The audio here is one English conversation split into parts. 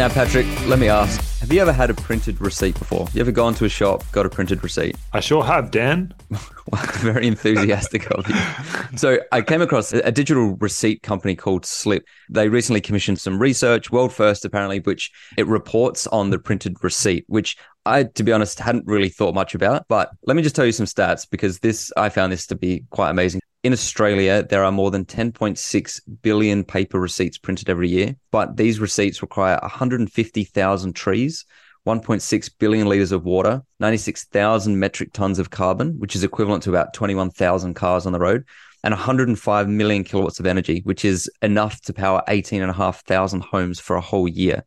Now, Patrick, let me ask have you ever had a printed receipt before? You ever gone to a shop, got a printed receipt? I sure have, Dan. Very enthusiastic of you. So, I came across a digital receipt company called Slip. They recently commissioned some research, world first apparently, which it reports on the printed receipt, which I, to be honest, hadn't really thought much about. But let me just tell you some stats because this, I found this to be quite amazing. In Australia, there are more than 10.6 billion paper receipts printed every year, but these receipts require 150,000 trees, 1.6 billion litres of water, 96,000 metric tons of carbon, which is equivalent to about 21,000 cars on the road, and 105 million kilowatts of energy, which is enough to power 18,500 homes for a whole year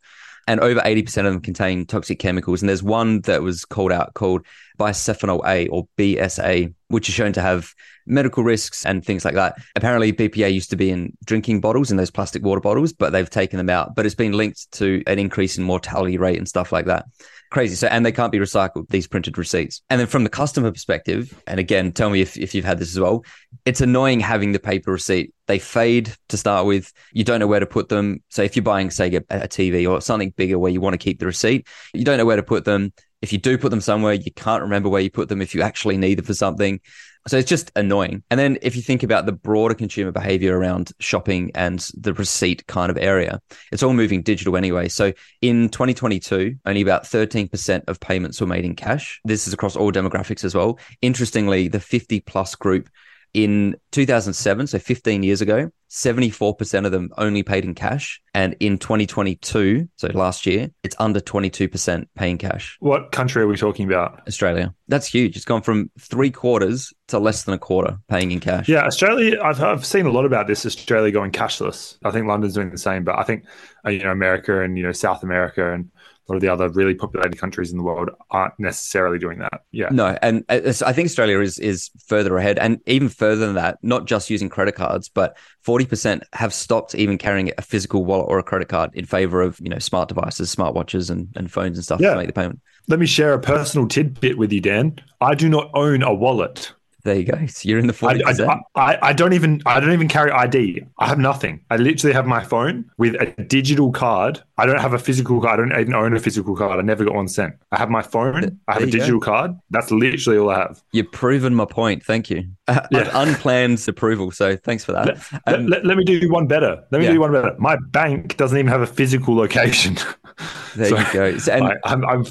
and over 80% of them contain toxic chemicals. And there's one that was called out called bisphenol A or BSA, which is shown to have medical risks and things like that. Apparently, BPA used to be in drinking bottles, in those plastic water bottles, but they've taken them out. But it's been linked to an increase in mortality rate and stuff like that crazy. So, and they can't be recycled, these printed receipts. And then from the customer perspective, and again, tell me if, if you've had this as well, it's annoying having the paper receipt. They fade to start with. You don't know where to put them. So if you're buying, say, a, a TV or something bigger where you want to keep the receipt, you don't know where to put them. If you do put them somewhere, you can't remember where you put them if you actually need them for something. So it's just annoying. And then if you think about the broader consumer behavior around shopping and the receipt kind of area, it's all moving digital anyway. So in 2022, only about 13% of payments were made in cash. This is across all demographics as well. Interestingly, the 50 plus group in 2007, so 15 years ago, 74% of them only paid in cash. And in 2022, so last year, it's under 22% paying cash. What country are we talking about? Australia. That's huge. It's gone from three quarters to less than a quarter paying in cash. Yeah, Australia, I've, I've seen a lot about this, Australia going cashless. I think London's doing the same, but I think, uh, you know, America and, you know, South America and a lot of the other really populated countries in the world aren't necessarily doing that. Yeah. No, and uh, I think Australia is is further ahead, and even further than that. Not just using credit cards, but forty percent have stopped even carrying a physical wallet or a credit card in favor of you know smart devices, smartwatches, and, and phones and stuff yeah. to make the payment. Let me share a personal tidbit with you, Dan. I do not own a wallet. There you go. So you're in the forty percent. I, I, I, don't even I don't even carry ID. I have nothing. I literally have my phone with a digital card. I don't have a physical card. I don't even own a physical card. I never got one cent. I have my phone. I have a digital go. card. That's literally all I have. You've proven my point. Thank you. Uh, yeah. unplanned approval. So thanks for that. Let, um, let, let, me do one better. Let me yeah. do one better. My bank doesn't even have a physical location. There so, you go. And, I, I'm, I'm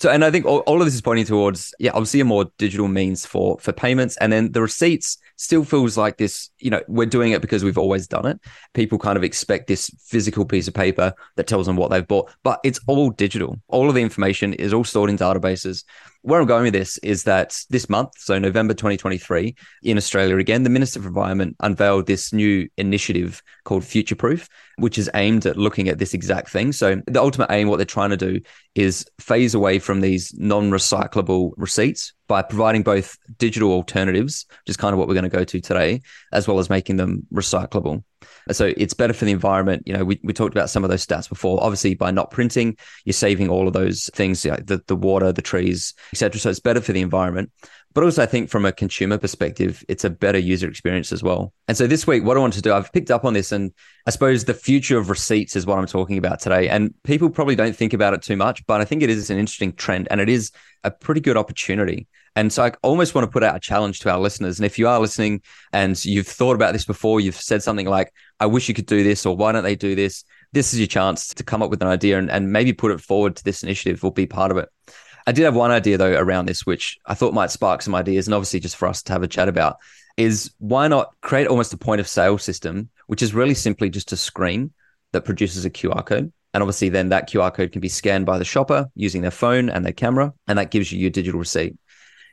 so, and I think all, all of this is pointing towards, yeah, obviously a more digital means for for payments, and then the receipts still feels like this. You know, we're doing it because we've always done it. People kind of expect this physical piece of paper that tells them what they've bought, but it's all digital. All of the information is all stored in databases where I'm going with this is that this month, so November 2023, in Australia again, the Minister for Environment unveiled this new initiative called FutureProof, which is aimed at looking at this exact thing. So, the ultimate aim, what they're trying to do is phase away from these non recyclable receipts by providing both digital alternatives, which is kind of what we're going to go to today, as well as making them recyclable. So it's better for the environment. You know, we, we talked about some of those stats before. Obviously, by not printing, you're saving all of those things, you know, the, the water, the trees, etc. So it's better for the environment. But also, I think from a consumer perspective, it's a better user experience as well. And so this week, what I want to do, I've picked up on this, and I suppose the future of receipts is what I'm talking about today. And people probably don't think about it too much, but I think it is an interesting trend and it is a pretty good opportunity. And so I almost want to put out a challenge to our listeners. And if you are listening and you've thought about this before, you've said something like, I wish you could do this, or why don't they do this? This is your chance to come up with an idea and, and maybe put it forward to this initiative or be part of it. I did have one idea though around this, which I thought might spark some ideas, and obviously just for us to have a chat about is why not create almost a point of sale system, which is really simply just a screen that produces a QR code. And obviously, then that QR code can be scanned by the shopper using their phone and their camera, and that gives you your digital receipt.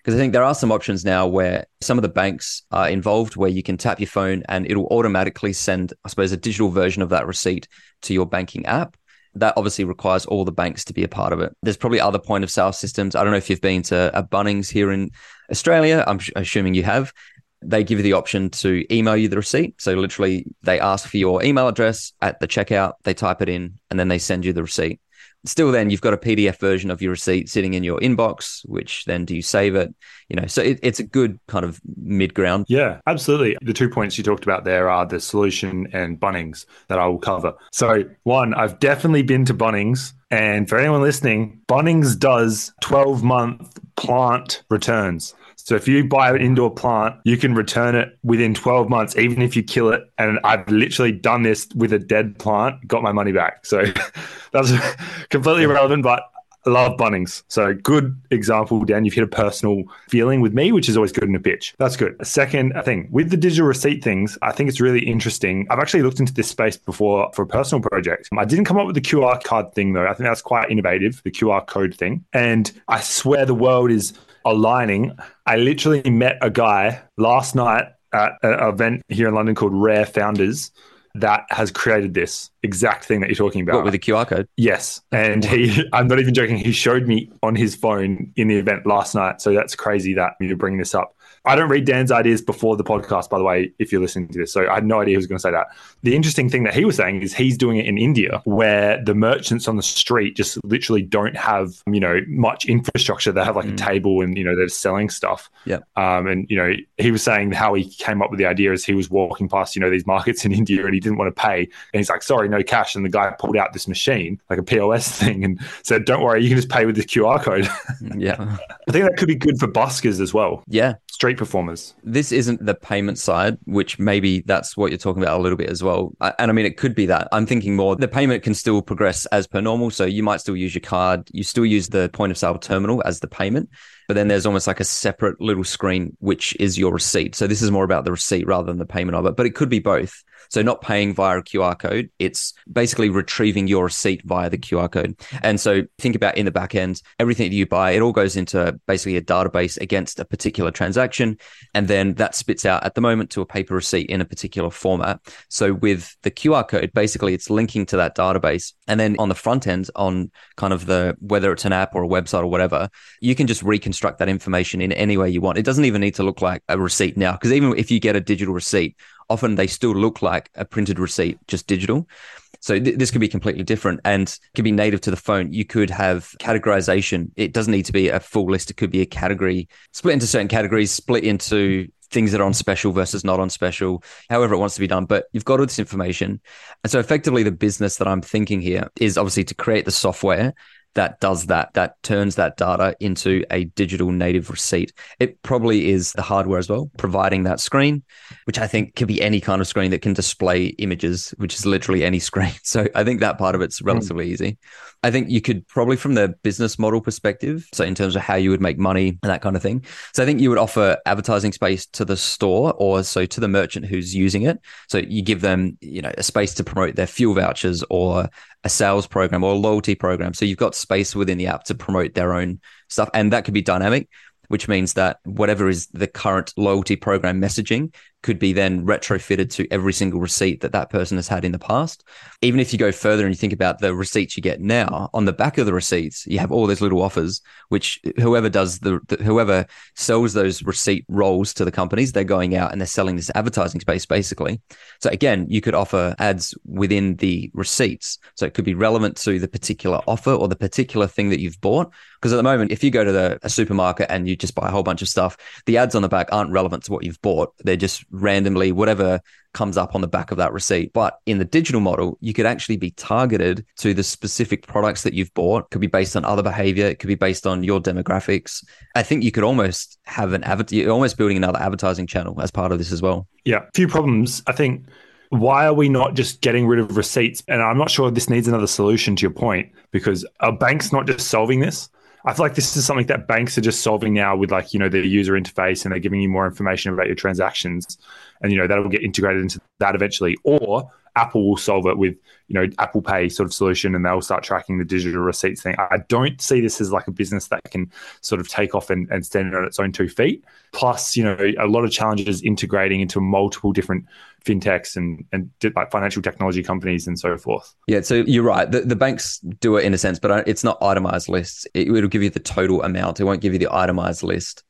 Because I think there are some options now where some of the banks are involved where you can tap your phone and it'll automatically send, I suppose, a digital version of that receipt to your banking app. That obviously requires all the banks to be a part of it. There's probably other point of sale systems. I don't know if you've been to a Bunnings here in Australia. I'm assuming you have they give you the option to email you the receipt. So literally, they ask for your email address at the checkout, they type it in, and then they send you the receipt. Still, then you've got a PDF version of your receipt sitting in your inbox, which then do you save it? You know, so it, it's a good kind of mid ground. Yeah, absolutely. The two points you talked about there are the solution and Bunnings that I will cover. So, one, I've definitely been to Bunnings. And for anyone listening, Bunnings does 12 month plant returns. So if you buy an indoor plant, you can return it within 12 months, even if you kill it. And I've literally done this with a dead plant, got my money back. So that's completely irrelevant, but I love Bunnings. So good example, Dan. You've hit a personal feeling with me, which is always good in a pitch. That's good. A second thing with the digital receipt things, I think it's really interesting. I've actually looked into this space before for a personal project. I didn't come up with the QR card thing though. I think that's quite innovative, the QR code thing. And I swear the world is aligning. I literally met a guy last night at an event here in London called Rare Founders that has created this exact thing that you're talking about. What, with a QR code? Yes. And he, I'm not even joking, he showed me on his phone in the event last night. So that's crazy that you bring this up. I don't read Dan's ideas before the podcast, by the way, if you're listening to this. So I had no idea he was going to say that. The interesting thing that he was saying is he's doing it in India where the merchants on the street just literally don't have, you know, much infrastructure. They have like mm. a table and, you know, they're selling stuff. Yeah. Um, and, you know, he was saying how he came up with the idea is he was walking past, you know, these markets in India and he didn't want to pay. And he's like, sorry, no cash. And the guy pulled out this machine, like a POS thing, and said, don't worry, you can just pay with this QR code. yeah. I think that could be good for buskers as well. Yeah street performers. This isn't the payment side, which maybe that's what you're talking about a little bit as well. And I mean, it could be that. I'm thinking more the payment can still progress as per normal. So you might still use your card, you still use the point of sale terminal as the payment. But then there's almost like a separate little screen, which is your receipt. So this is more about the receipt rather than the payment of it, but it could be both. So not paying via a QR code, it's basically retrieving your receipt via the QR code. And so think about in the back end, everything that you buy, it all goes into basically a database against a particular transaction. And then that spits out at the moment to a paper receipt in a particular format. So with the QR code, basically it's linking to that database. And then on the front end, on kind of the whether it's an app or a website or whatever, you can just reconstruct that information in any way you want. It doesn't even need to look like a receipt now, because even if you get a digital receipt, often they still look like a printed receipt, just digital. So th- this could be completely different and can be native to the phone. You could have categorization. It doesn't need to be a full list. It could be a category split into certain categories, split into things that are on special versus not on special, however it wants to be done. But you've got all this information. And so effectively the business that I'm thinking here is obviously to create the software that does that, that turns that data into a digital native receipt. It probably is the hardware as well, providing that screen, which I think could be any kind of screen that can display images, which is literally any screen. So I think that part of it's hmm. relatively mm. easy. I think you could probably from the business model perspective, so in terms of how you would make money and that kind of thing. So I think you would offer advertising space to the store or so to the merchant who's using it. So you give them, you know, a space to promote their fuel vouchers or a sales program or a loyalty program. So you've got space within the app to promote their own stuff and that could be dynamic which means that whatever is the current loyalty program messaging could be then retrofitted to every single receipt that that person has had in the past. Even if you go further and you think about the receipts you get now, on the back of the receipts, you have all those little offers, which whoever does the, the whoever sells those receipt rolls to the companies, they're going out and they're selling this advertising space basically. So again, you could offer ads within the receipts. So it could be relevant to the particular offer or the particular thing that you've bought. Because at the moment, if you go to the, a supermarket and you just buy a whole bunch of stuff, the ads on the back aren't relevant to what you've bought. They're just randomly whatever comes up on the back of that receipt. But in the digital model, you could actually be targeted to the specific products that you've bought. It could be based on other behavior. It could be based on your demographics. I think you could almost have an avatar, you're almost building another advertising channel as part of this as well. Yeah. A few problems. I think why are we not just getting rid of receipts? And I'm not sure this needs another solution to your point because are banks not just solving this? I feel like this is something that banks are just solving now with like, you know, the user interface and they're giving you more information about your transactions. And, you know, that'll get integrated into that eventually. Or Apple will solve it with, you know, Apple Pay sort of solution and they'll start tracking the digital receipts thing. I don't see this as like a business that can sort of take off and, and stand on its own two feet. Plus, you know, a lot of challenges integrating into multiple different fintechs and and like financial technology companies and so forth. Yeah, so you're right. The, the banks do it in a sense, but it's not itemized lists. It, will give you the total amount. It won't give you the itemized list.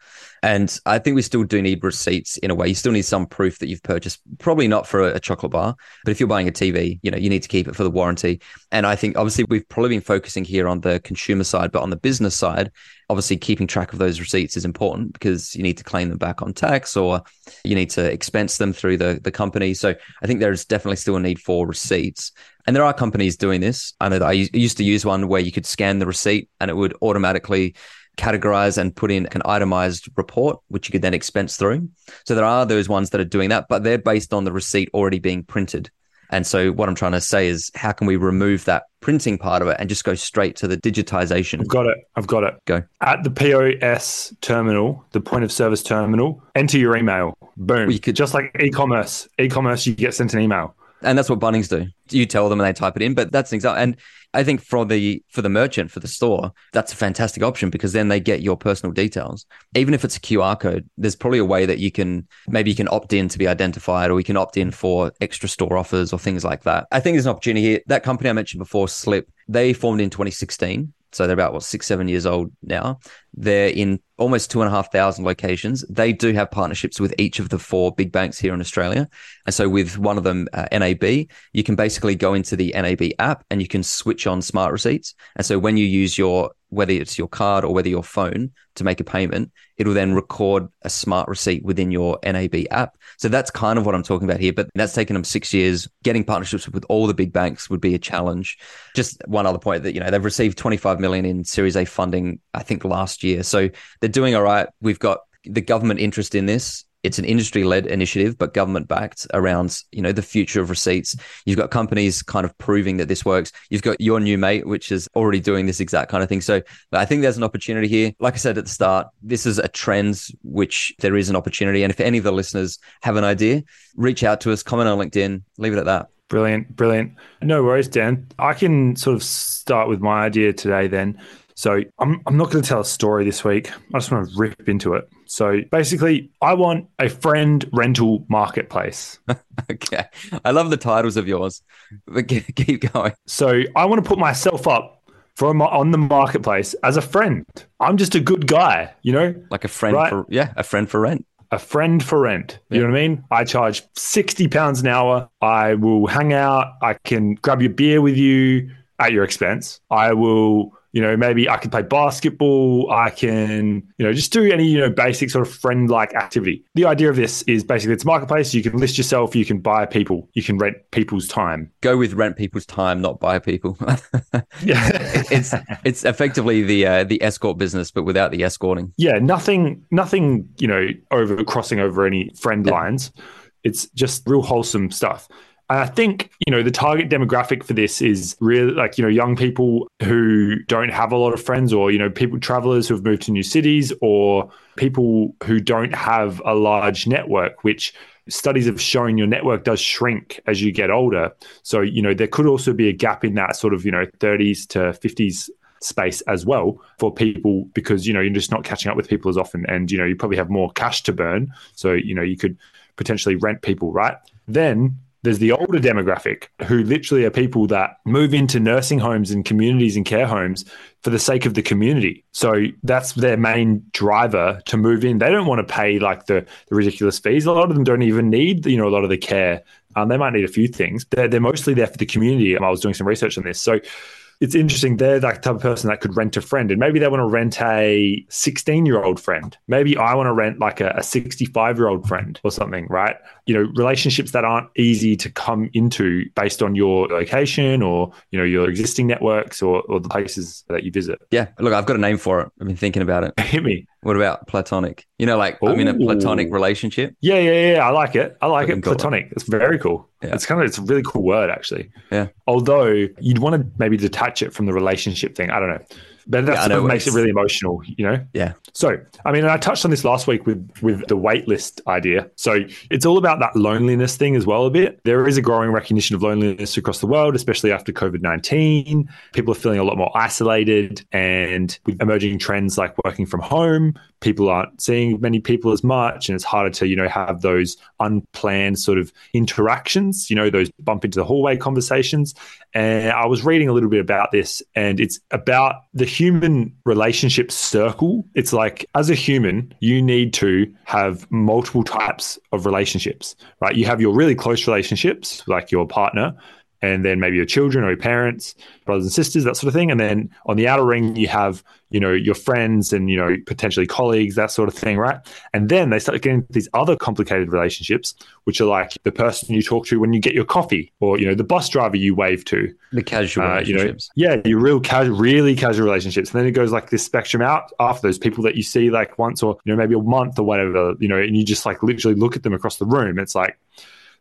And I think we still do need receipts in a way. You still need some proof that you've purchased, probably not for a, a, chocolate bar, but if you're buying a TV, you know, you need to keep it for the warranty. And I think obviously we've probably been focusing here on the consumer side, but on the business side, obviously keeping track of those receipts is important because you need to claim them back on tax or you need to expense them through the, the company. So I think there's definitely still a need for receipts. And there are companies doing this. I know that I used to use one where you could scan the receipt and it would automatically categorize and put in an itemized report, which you could then expense through. So there are those ones that are doing that, but they're based on the receipt already being printed. And so what I'm trying to say is how can we remove that printing part of it and just go straight to the digitization? I've got it. I've got it. Go. At the POS terminal, the point of service terminal, enter your email. Boom. You could just like e-commerce. E-commerce, you get sent an email. And that's what Bunnings do. You tell them and they type it in, but that's an example. And I think for the for the merchant for the store, that's a fantastic option because then they get your personal details. Even if it's a QR code, there's probably a way that you can maybe you can opt in to be identified, or we can opt in for extra store offers or things like that. I think there's an opportunity here. That company I mentioned before, Slip, they formed in 2016. So they're about what six, seven years old now. They're in almost two and a half thousand locations. They do have partnerships with each of the four big banks here in Australia. And so with one of them, uh, NAB, you can basically go into the NAB app and you can switch on smart receipts. And so when you use your whether it's your card or whether your phone to make a payment, it'll then record a smart receipt within your NAB app. So that's kind of what I'm talking about here. But that's taken them six years. Getting partnerships with all the big banks would be a challenge. Just one other point that, you know, they've received 25 million in Series A funding, I think last year. So they're doing all right. We've got the government interest in this it's an industry led initiative, but government backed around, you know, the future of receipts. You've got companies kind of proving that this works. You've got your new mate, which is already doing this exact kind of thing. So I think there's an opportunity here. Like I said at the start, this is a trend which there is an opportunity. And if any of the listeners have an idea, reach out to us, comment on LinkedIn, leave it at that. Brilliant, brilliant. No worries, Dan. I can sort of start with my idea today then. So I'm, I'm not going to tell a story this week. I just want to rip into it. So basically, I want a friend rental marketplace. okay. I love the titles of yours, but keep going. So I want to put myself up for my, on the marketplace as a friend. I'm just a good guy, you know? Like a friend right? for, yeah, a friend for rent a friend for rent. You yeah. know what I mean? I charge 60 pounds an hour. I will hang out. I can grab your beer with you at your expense. I will you know, maybe I can play basketball. I can, you know, just do any, you know, basic sort of friend like activity. The idea of this is basically it's a marketplace. You can list yourself, you can buy people, you can rent people's time. Go with rent people's time, not buy people. yeah. it's it's effectively the uh, the escort business, but without the escorting. Yeah, nothing, nothing, you know, over crossing over any friend yeah. lines. It's just real wholesome stuff. I think, you know, the target demographic for this is really like, you know, young people who don't have a lot of friends or, you know, people, travelers who have moved to new cities or people who don't have a large network, which studies have shown your network does shrink as you get older. So, you know, there could also be a gap in that sort of, you know, 30s to 50s space as well for people because, you know, you're just not catching up with people as often and, you know, you probably have more cash to burn. So, you know, you could potentially rent people, right? Then there's the older demographic who literally are people that move into nursing homes and communities and care homes for the sake of the community. So that's their main driver to move in. They don't want to pay like the, the ridiculous fees. A lot of them don't even need, you know, a lot of the care. Um, they might need a few things. They're, they're mostly there for the community. I was doing some research on this. So it's interesting. They're that type of person that could rent a friend, and maybe they want to rent a 16 year old friend. Maybe I want to rent like a 65 year old friend or something, right? You know, relationships that aren't easy to come into based on your location or you know your existing networks or, or the places that you visit. Yeah, look, I've got a name for it. I've been thinking about it. Hit me. What about platonic? You know, like Ooh. I'm in a platonic relationship. Yeah, yeah, yeah. I like it. I like it. Platonic. It's very cool. Yeah. It's kind of it's a really cool word actually. Yeah. Although you'd want to maybe detach it from the relationship thing. I don't know. But that's yeah, what makes it really emotional, you know? Yeah. So, I mean, I touched on this last week with with the waitlist idea. So it's all about that loneliness thing as well a bit. There is a growing recognition of loneliness across the world, especially after COVID-19. People are feeling a lot more isolated and with emerging trends like working from home, people aren't seeing many people as much and it's harder to, you know, have those unplanned sort of interactions, you know, those bump into the hallway conversations. And I was reading a little bit about this and it's about the human relationship circle. It's like as a human, you need to have multiple types of relationships, right? You have your really close relationships, like your partner, and then maybe your children or your parents, brothers and sisters, that sort of thing. And then on the outer ring, you have, you know, your friends and, you know, potentially colleagues, that sort of thing, right? And then they start getting these other complicated relationships, which are like the person you talk to when you get your coffee or, you know, the bus driver you wave to. The casual uh, relationships. You know, yeah, your real casual, really casual relationships. And then it goes like this spectrum out after those people that you see like once or, you know, maybe a month or whatever, you know, and you just like literally look at them across the room. It's like,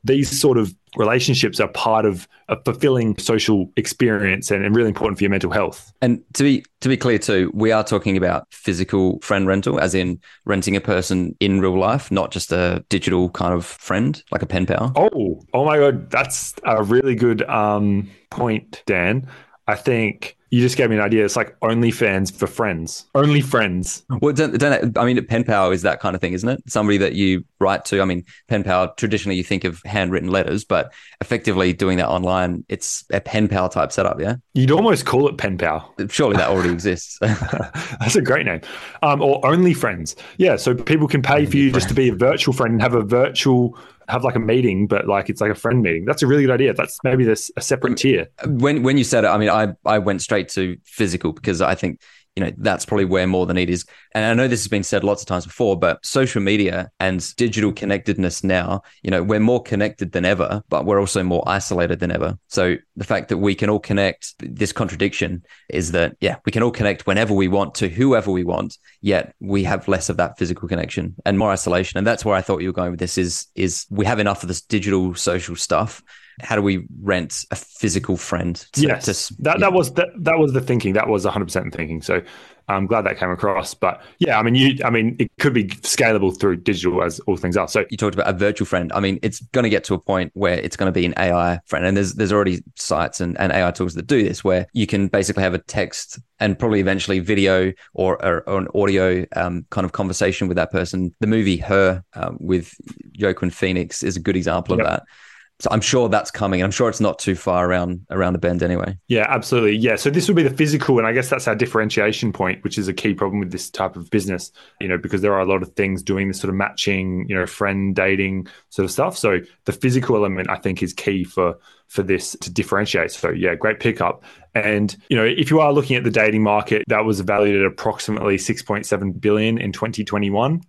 these sort of relationships are part of a fulfilling social experience and, and, really important for your mental health. And to be to be clear too, we are talking about physical friend rental, as in renting a person in real life, not just a digital kind of friend like a pen pal. Oh, oh my god, that's a really good um, point, Dan. I think you just gave me an idea. It's like OnlyFans for friends. Only friends. Well, don't, don't, I mean, pen pal is that kind of thing, isn't it? Somebody that you write to. I mean, pen pal, traditionally you think of handwritten letters, but effectively doing that online, it's a pen pal type setup, yeah? You'd almost call it pen pal. Surely that already exists. That's a great name. Um, or Only Friends. Yeah. So people can pay for you just to be a virtual friend and have a virtual have like a meeting, but like it's like a friend meeting. That's a really good idea. That's maybe this a separate tier. When when you said it, I mean, I I went straight to physical because I think you know that's probably where more the need is. And i know this has been said lots of times before but social media and digital connectedness now you know we're more connected than ever but we're also more isolated than ever. So the fact that we can all connect this contradiction is that yeah we can all connect whenever we want to whoever we want yet we have less of that physical connection and more isolation. And that's where i thought you were going with this is is we have enough of this digital social stuff how do we rent a physical friend? To, yes, to, that, that was that, that was the thinking. That was 100 percent thinking. So I'm glad that came across. But yeah, I mean, you, I mean, it could be scalable through digital as all things are. So you talked about a virtual friend. I mean, it's going to get to a point where it's going to be an AI friend, and there's there's already sites and, and AI tools that do this, where you can basically have a text and probably eventually video or, or, or an audio um, kind of conversation with that person. The movie Her um, with Joaquin Phoenix is a good example yep. of that so I'm sure that's coming. and I'm sure it's not too far around around the bend anyway. Yeah, absolutely. Yeah. So this would be the physical, and I guess that's our differentiation point, which is a key problem with this type of business. You know, because there are a lot of things doing this sort of matching, you know, friend dating sort of stuff. So the physical element, I think, is key for for this to differentiate. So yeah, great pickup. And you know, if you are looking at the dating market, that was valued at approximately 6.7 billion in 2021.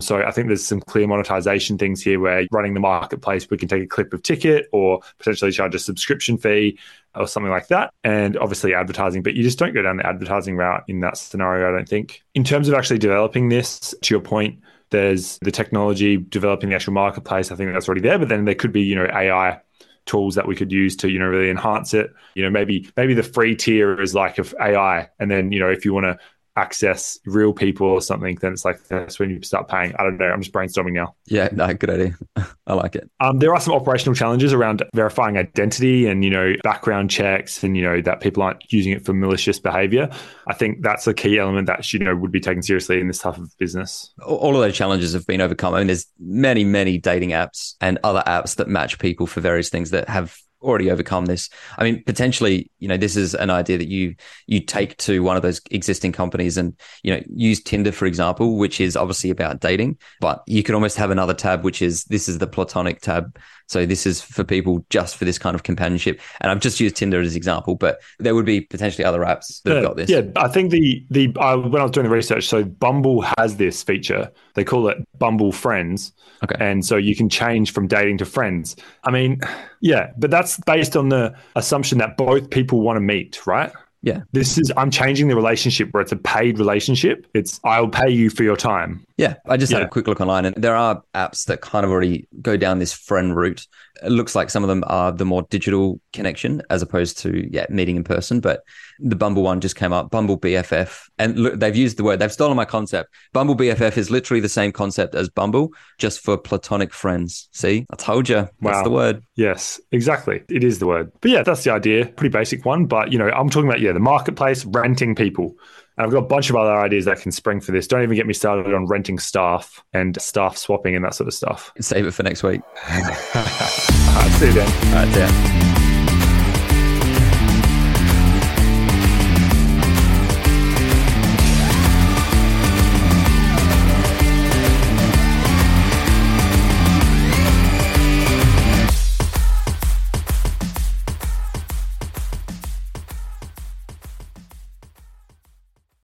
So I think there's some clear monetization things here where running the marketplace, we can take a clip of ticket or potentially charge a subscription fee or something like that. And obviously advertising, but you just don't go down the advertising route in that scenario, I don't think. In terms of actually developing this, to your point, there's the technology developing the actual marketplace. I think that's already there, but then there could be, you know, AI tools that we could use to you know really enhance it you know maybe maybe the free tier is like of ai and then you know if you want to access real people or something, then it's like that's when you start paying. I don't know. I'm just brainstorming now. Yeah, no, good idea. I like it. Um, there are some operational challenges around verifying identity and you know background checks and you know that people aren't using it for malicious behavior. I think that's a key element that you know would be taken seriously in this type of business. All of those challenges have been overcome. I mean, there's many, many dating apps and other apps that match people for various things that have already overcome this. I mean, potentially, you know, this is an idea that you you take to one of those existing companies and you know use Tinder for example, which is obviously about dating, but you could almost have another tab which is this is the platonic tab so this is for people just for this kind of companionship. And I've just used Tinder as an example, but there would be potentially other apps that yeah, have got this. Yeah, I think the the uh, when I was doing the research, so Bumble has this feature. They call it Bumble Friends. Okay. And so you can change from dating to friends. I mean, yeah, but that's based on the assumption that both people want to meet, right? Yeah. This is, I'm changing the relationship where it's a paid relationship. It's, I'll pay you for your time. Yeah. I just yeah. had a quick look online and there are apps that kind of already go down this friend route. It looks like some of them are the more digital connection as opposed to, yeah, meeting in person. But the Bumble one just came up, Bumble BFF. And look, they've used the word, they've stolen my concept. Bumble BFF is literally the same concept as Bumble, just for platonic friends. See, I told you. Wow. That's the word. Yes, exactly. It is the word. But yeah, that's the idea. Pretty basic one. But, you know, I'm talking about, yeah, the marketplace, renting people. And I've got a bunch of other ideas that can spring for this. Don't even get me started on renting staff and staff swapping and that sort of stuff. Save it for next week. All right, see you then. All right, see ya.